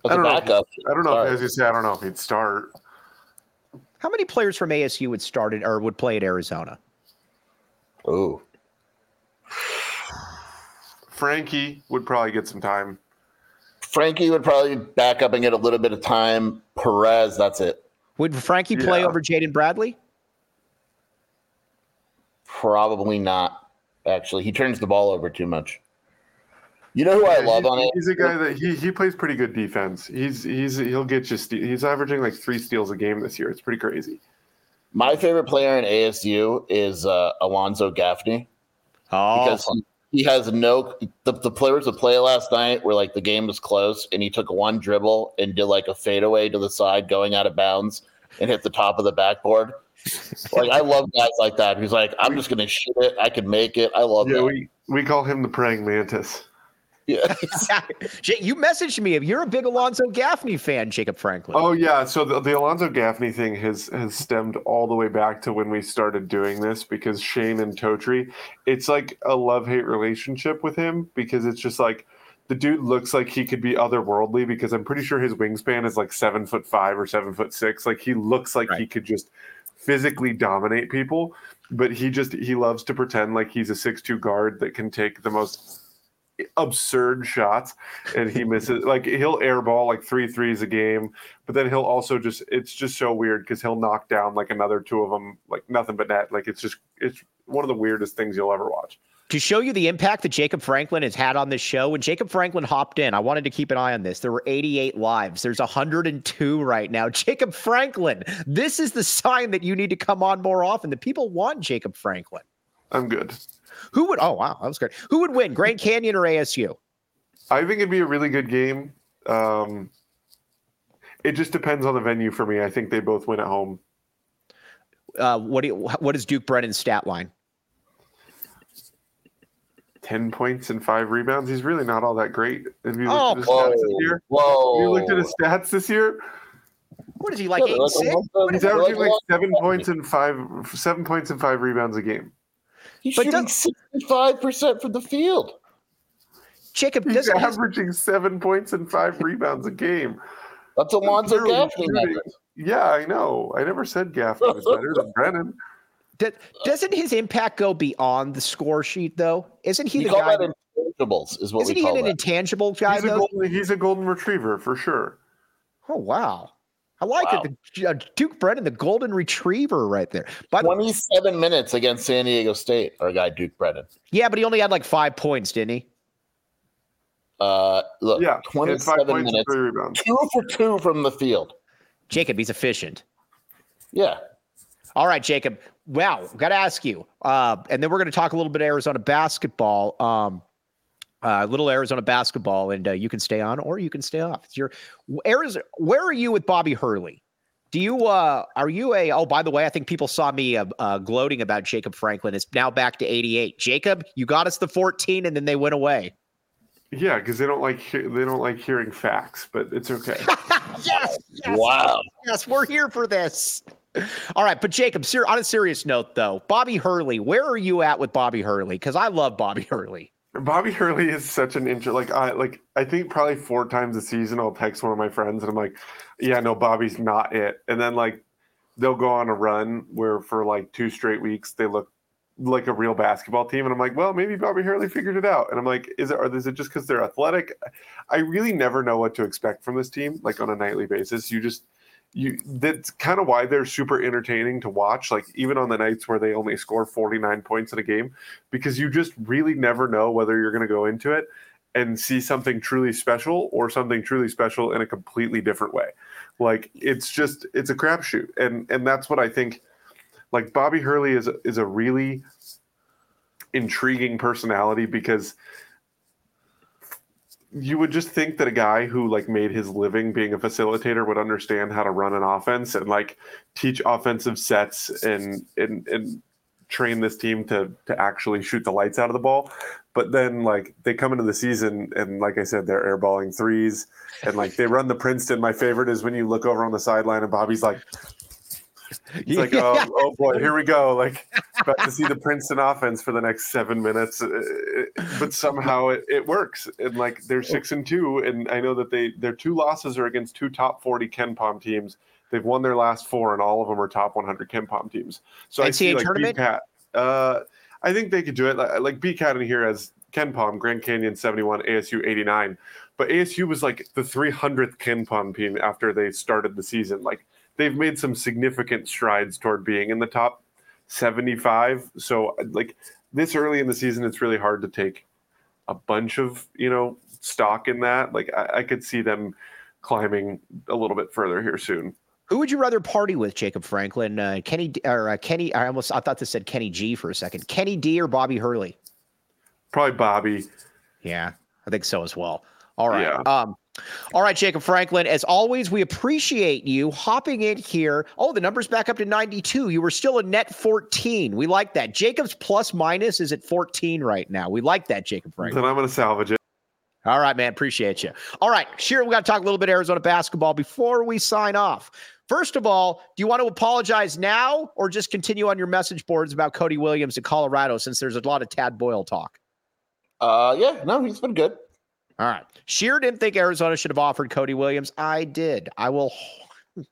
I don't, know if, I don't know. If, as you say, I don't know if he'd start. How many players from ASU would start it or would play at Arizona? Oh. Frankie would probably get some time. Frankie would probably back up and get a little bit of time. Perez, that's it. Would Frankie yeah. play over Jaden Bradley? Probably not. Actually, he turns the ball over too much. You know who yeah, I love on it? He's a guy that he, he plays pretty good defense. He's he's he'll get you. He's averaging like three steals a game this year. It's pretty crazy. My favorite player in ASU is uh, Alonzo Gaffney. Oh, because he, he has no the, the players that play last night were like the game was close and he took one dribble and did like a fadeaway to the side going out of bounds and hit the top of the backboard. like I love guys like that He's like, I'm just gonna shoot it. I can make it. I love yeah, that. we we call him the praying mantis. Yeah. you messaged me if you're a big Alonzo Gaffney fan, Jacob Franklin. Oh yeah, so the, the Alonzo Gaffney thing has has stemmed all the way back to when we started doing this because Shane and Totri, it's like a love hate relationship with him because it's just like the dude looks like he could be otherworldly because I'm pretty sure his wingspan is like seven foot five or seven foot six. Like he looks like right. he could just physically dominate people, but he just he loves to pretend like he's a six two guard that can take the most absurd shots and he misses like he'll airball like three threes a game but then he'll also just it's just so weird because he'll knock down like another two of them like nothing but net like it's just it's one of the weirdest things you'll ever watch to show you the impact that Jacob Franklin has had on this show, when Jacob Franklin hopped in, I wanted to keep an eye on this. There were 88 lives. There's 102 right now. Jacob Franklin, this is the sign that you need to come on more often. The people want Jacob Franklin. I'm good. Who would? Oh wow, that was great. Who would win, Grand Canyon or ASU? I think it'd be a really good game. Um, it just depends on the venue for me. I think they both win at home. Uh, what do you, what is Duke Brennan's stat line? Ten points and five rebounds. He's really not all that great. Have you oh, looked at his whoa, stats this year? Whoa! you looked at his stats this year? What is he like? Eight, six? He's averaging like seven points and five, seven points and five rebounds a game. He's but shooting sixty-five percent from the field. Jacob, he's averaging seven points and five rebounds a game. That's Alonzo Gaffney. Yeah, I know. I never said Gaffney was better than Brennan. Doesn't his impact go beyond the score sheet, though? Isn't he you the guy? That intangibles is what isn't we call he an that. intangible guy? He's a, golden, he's a golden retriever for sure. Oh wow! I like wow. it. The, uh, Duke Brennan, the golden retriever, right there. But twenty-seven minutes against San Diego State. Our guy Duke Brennan. Yeah, but he only had like five points, didn't he? Uh, look, yeah, twenty-seven minutes, two for two from the field. Jacob, he's efficient. Yeah. All right, Jacob. Wow, got to ask you, uh, and then we're going to talk a little bit of Arizona basketball. Um, uh, little Arizona basketball, and uh, you can stay on or you can stay off. It's your Arizona. Where are you with Bobby Hurley? Do you uh are you a oh by the way I think people saw me uh, uh, gloating about Jacob Franklin. It's now back to 88. Jacob, you got us the 14 and then they went away. Yeah, because they don't like they don't like hearing facts, but it's okay. yes, yes, wow. Yes, we're here for this. All right, but Jacob, ser- on a serious note though, Bobby Hurley, where are you at with Bobby Hurley? Because I love Bobby Hurley. Bobby Hurley is such an intro. Like I like I think probably four times a season I'll text one of my friends and I'm like, yeah, no, Bobby's not it. And then like they'll go on a run where for like two straight weeks they look like a real basketball team, and I'm like, well, maybe Bobby Hurley figured it out. And I'm like, is it or is it just because they're athletic? I really never know what to expect from this team, like on a nightly basis. You just you that's kind of why they're super entertaining to watch like even on the nights where they only score 49 points in a game because you just really never know whether you're going to go into it and see something truly special or something truly special in a completely different way. Like it's just it's a crapshoot and and that's what i think like bobby hurley is is a really intriguing personality because you would just think that a guy who like made his living being a facilitator would understand how to run an offense and like teach offensive sets and and and train this team to to actually shoot the lights out of the ball. But then like they come into the season and like I said, they're airballing threes and like they run the Princeton. My favorite is when you look over on the sideline and Bobby's like it's like, oh, oh boy, here we go. Like, about to see the Princeton offense for the next seven minutes, uh, but somehow it, it works. And like, they're six and two, and I know that they their two losses are against two top forty KenPom teams. They've won their last four, and all of them are top 100 KenPom teams. So NCAA I see like tournament? BCAT. Uh, I think they could do it. Like, like BCAT in here as KenPom, Grand Canyon 71, ASU 89. But ASU was like the 300th KenPom team after they started the season. Like they've made some significant strides toward being in the top 75. So like this early in the season, it's really hard to take a bunch of, you know, stock in that. Like I, I could see them climbing a little bit further here soon. Who would you rather party with, Jacob Franklin, uh, Kenny or uh, Kenny? I almost I thought this said Kenny G for a second. Kenny D or Bobby Hurley? Probably Bobby. Yeah, I think so as well. All right. Yeah. Um, All right, Jacob Franklin. As always, we appreciate you hopping in here. Oh, the number's back up to 92. You were still a net 14. We like that. Jacob's plus minus is at 14 right now. We like that, Jacob Franklin. Then I'm going to salvage it. All right, man. Appreciate you. All right, sure. We got to talk a little bit Arizona basketball before we sign off. First of all, do you want to apologize now or just continue on your message boards about Cody Williams in Colorado since there's a lot of Tad Boyle talk? Uh, yeah, no, he's been good. All right. Scheer didn't think Arizona should have offered Cody Williams. I did. I will.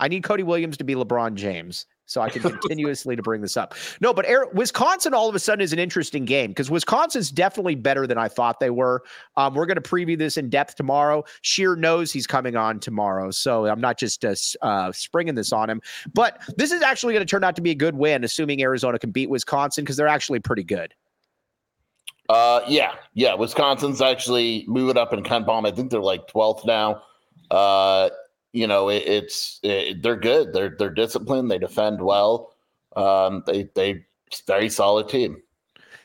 I need Cody Williams to be LeBron James so I can continuously to bring this up. No, but Air, Wisconsin all of a sudden is an interesting game because Wisconsin's definitely better than I thought they were. Um, we're going to preview this in depth tomorrow. Scheer knows he's coming on tomorrow, so I'm not just uh, uh, springing this on him. But this is actually going to turn out to be a good win, assuming Arizona can beat Wisconsin because they're actually pretty good. Uh, yeah, yeah. Wisconsin's actually moving up in KenPom. I think they're like 12th now. Uh, you know, it, it's it, they're good. They're they're disciplined. They defend well. Um, they they very solid team.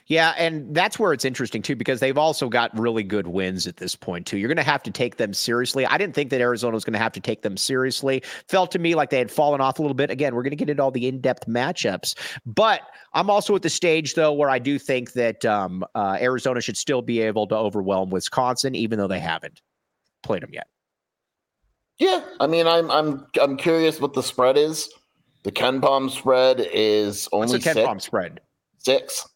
Yeah, and that's where it's interesting too because they've also got really good wins at this point too. You're going to have to take them seriously. I didn't think that Arizona was going to have to take them seriously. Felt to me like they had fallen off a little bit. Again, we're going to get into all the in-depth matchups, but I'm also at the stage though where I do think that um, uh, Arizona should still be able to overwhelm Wisconsin, even though they haven't played them yet. Yeah, I mean, I'm I'm I'm curious what the spread is. The KenPom spread is only What's the KenPom spread? Six.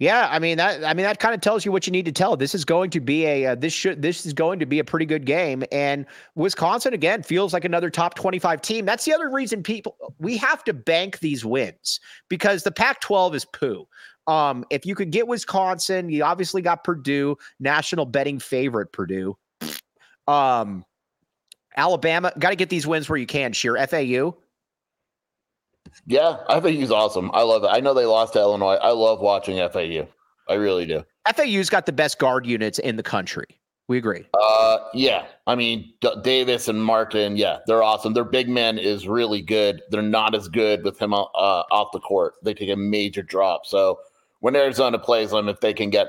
Yeah, I mean that. I mean that kind of tells you what you need to tell. This is going to be a uh, this should this is going to be a pretty good game, and Wisconsin again feels like another top twenty five team. That's the other reason people we have to bank these wins because the Pac twelve is poo. Um, if you could get Wisconsin, you obviously got Purdue, national betting favorite Purdue. Um, Alabama got to get these wins where you can. Scheer FAU yeah, I think he's awesome. I love it. I know they lost to Illinois. I love watching FAU. I really do. FAU's got the best guard units in the country. We agree. Uh, yeah. I mean, D- Davis and Martin, yeah, they're awesome. Their big man is really good. They're not as good with him uh, off the court. They take a major drop. So when Arizona plays them, if they can get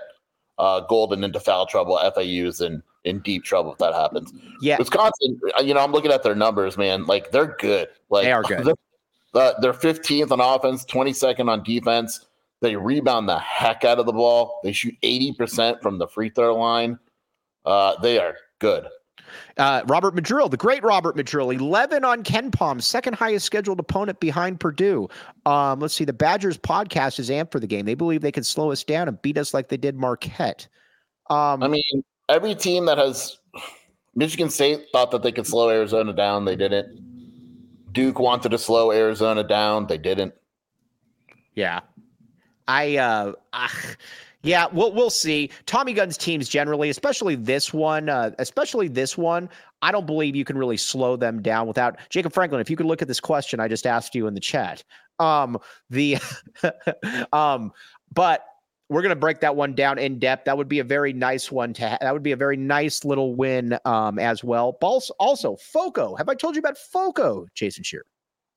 uh, Goldin into foul trouble, FAU's in in deep trouble if that happens. Yeah, Wisconsin. Uh, you know, I'm looking at their numbers, man. Like they're good. Like they are good. Uh, they're 15th on offense, 22nd on defense. They rebound the heck out of the ball. They shoot 80% from the free throw line. Uh, they are good. Uh, Robert Madrill, the great Robert Madrill, 11 on KenPom, second highest scheduled opponent behind Purdue. Um, let's see. The Badgers podcast is amped for the game. They believe they can slow us down and beat us like they did Marquette. Um, I mean, every team that has Michigan State thought that they could slow Arizona down. They didn't. Duke wanted to slow Arizona down. They didn't. Yeah. I uh, yeah, we'll we'll see. Tommy Gunn's teams generally, especially this one, uh, especially this one, I don't believe you can really slow them down without Jacob Franklin. If you could look at this question I just asked you in the chat, um, the um, but we're going to break that one down in depth. That would be a very nice one to. Ha- that would be a very nice little win um, as well. Also, also, Foco. Have I told you about Foco, Jason Scheer?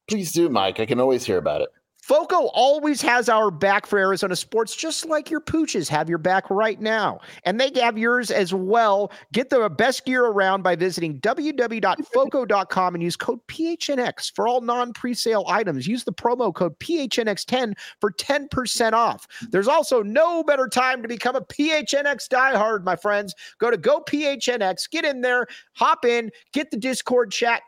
Please do, Mike. I can always hear about it. Foco always has our back for Arizona sports, just like your pooches have your back right now. And they have yours as well. Get the best gear around by visiting www.foco.com and use code PHNX for all non presale items. Use the promo code PHNX10 for 10% off. There's also no better time to become a PHNX diehard, my friends. Go to GoPHNX, get in there, hop in, get the Discord chat,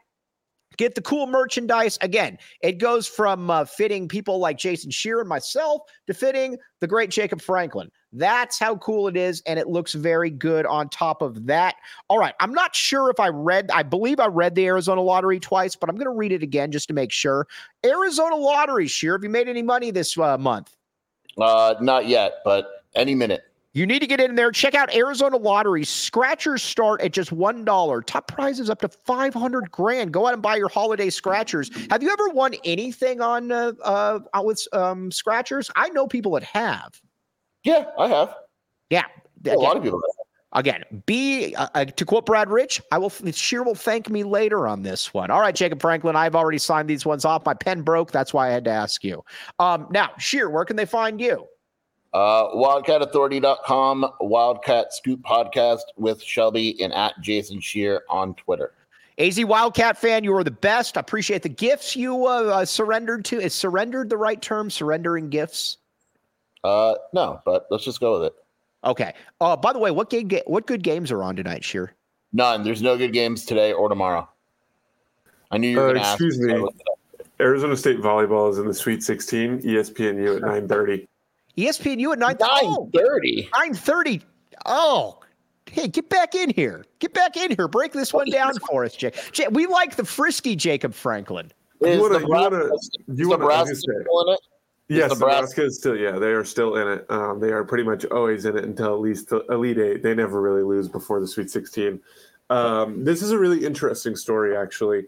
Get the cool merchandise. Again, it goes from uh, fitting people like Jason Scheer and myself to fitting the great Jacob Franklin. That's how cool it is. And it looks very good on top of that. All right. I'm not sure if I read, I believe I read the Arizona lottery twice, but I'm going to read it again just to make sure. Arizona lottery, Scheer, have you made any money this uh, month? Uh, not yet, but any minute. You need to get in there. Check out Arizona Lottery. Scratchers start at just $1. Top prizes up to 500 grand. Go out and buy your holiday scratchers. Have you ever won anything on uh, uh with um, scratchers? I know people that have. Yeah, I have. Yeah. Again, a lot of people have. Again, be uh, uh, to quote Brad Rich, I will. Scheer will thank me later on this one. All right, Jacob Franklin, I've already signed these ones off. My pen broke, that's why I had to ask you. Um, now, Scheer, where can they find you? Uh, WildcatAuthority.com, Wildcat Scoop Podcast with Shelby and at Jason Scheer on Twitter. AZ Wildcat fan, you are the best. I appreciate the gifts you uh, uh, surrendered to. Is surrendered the right term? Surrendering gifts? Uh, no, but let's just go with it. Okay. Uh, by the way, what game? What good games are on tonight, Scheer? None. There's no good games today or tomorrow. I knew you were Uh, going to ask. excuse me. looked it up. Arizona State volleyball is in the Sweet 16. ESPNU at 9:30. ESPNU at 9 Nine thirty. 930. Oh, hey, get back in here. Get back in here. Break this one down for us, Jake. Jay, we like the frisky Jacob Franklin. Is wanna- you Nebraska, wanna- is you wanna- Nebraska I was gonna say- still in it? Yes, Nebraska- Nebraska is still. Yeah, they are still in it. Um, they are pretty much always in it until at least the Elite Eight. They never really lose before the Sweet 16. Um, this is a really interesting story, actually.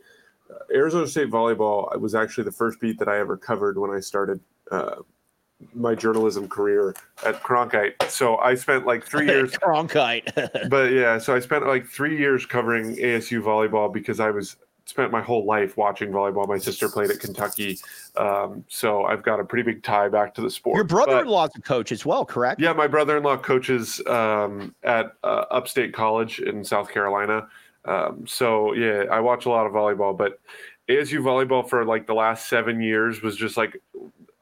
Uh, Arizona State volleyball was actually the first beat that I ever covered when I started uh, my journalism career at Cronkite. So I spent like three years Cronkite. but yeah, so I spent like three years covering ASU volleyball because I was spent my whole life watching volleyball. My sister played at Kentucky, um, so I've got a pretty big tie back to the sport. Your brother-in-law's a coach as well, correct? yeah, my brother-in-law coaches um, at uh, Upstate College in South Carolina. Um, so yeah, I watch a lot of volleyball, but ASU volleyball for like the last seven years was just like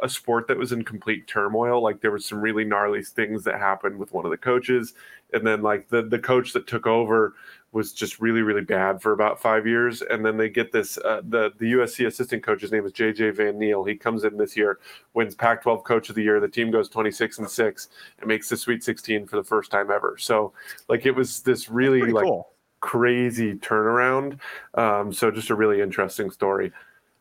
a sport that was in complete turmoil. Like there was some really gnarly things that happened with one of the coaches, and then like the the coach that took over was just really really bad for about five years, and then they get this uh, the the USC assistant coach's name is JJ Van Niel. He comes in this year, wins Pac-12 Coach of the Year. The team goes 26 and six and makes the Sweet 16 for the first time ever. So like it was this really like cool. crazy turnaround. Um, so just a really interesting story.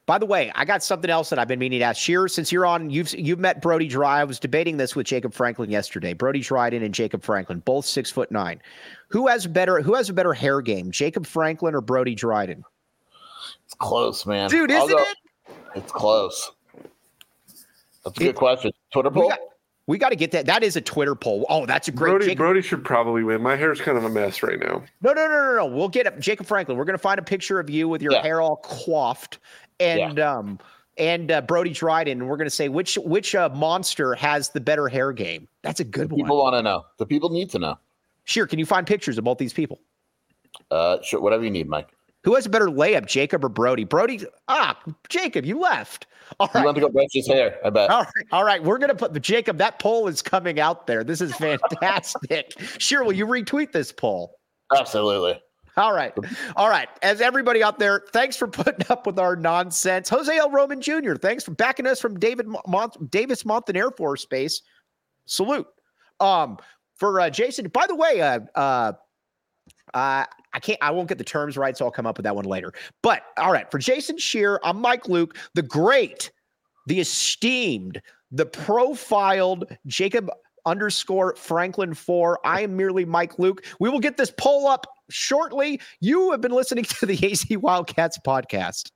By the way, I got something else that I've been meaning to ask. Scheer, since you're on, you've you've met Brody Dry. I was debating this with Jacob Franklin yesterday. Brody Dryden and Jacob Franklin, both six foot nine. Who has better? Who has a better hair game, Jacob Franklin or Brody Dryden? It's close, man. Dude, isn't go- it? It's close. That's a It- good question. Twitter poll? we got to get that. That is a Twitter poll. Oh, that's a great. Brody Jacob, Brody should probably win. My hair's kind of a mess right now. no, no, no, no, no. We'll get it, Jacob Franklin. We're gonna find a picture of you with your Yeah. hair all coiffed, and um, and uh, Brody Dryden. And we're gonna say which which uh, monster has the better hair game. That's a good one. People want to know. The people need to know. Sure. can you find pictures of both these people? Uh, sure, whatever you need, Mike. Who has a better layup, Jacob or Brody? Brody, ah, Jacob, you left. All right. went to go brush his hair. I bet. All right, all right. We're gonna put the Jacob. That poll is coming out there. This is fantastic. sure, will you retweet this poll? Absolutely. All right, all right. As everybody out there, thanks for putting up with our nonsense. Jose L. Roman Jr. Thanks for backing us from David Mon- Davis Monthan Air Force Base. Salute. Um, for uh, Jason. By the way, uh, uh, uh, I can't. I won't get the terms right, so I'll come up with that one later. But all right, for Jason Scheer, I'm Mike Luke, the great, the esteemed, the profiled Jacob underscore Franklin four. I am merely Mike Luke. We will get this poll up shortly. You have been listening to the AZ Wildcats podcast.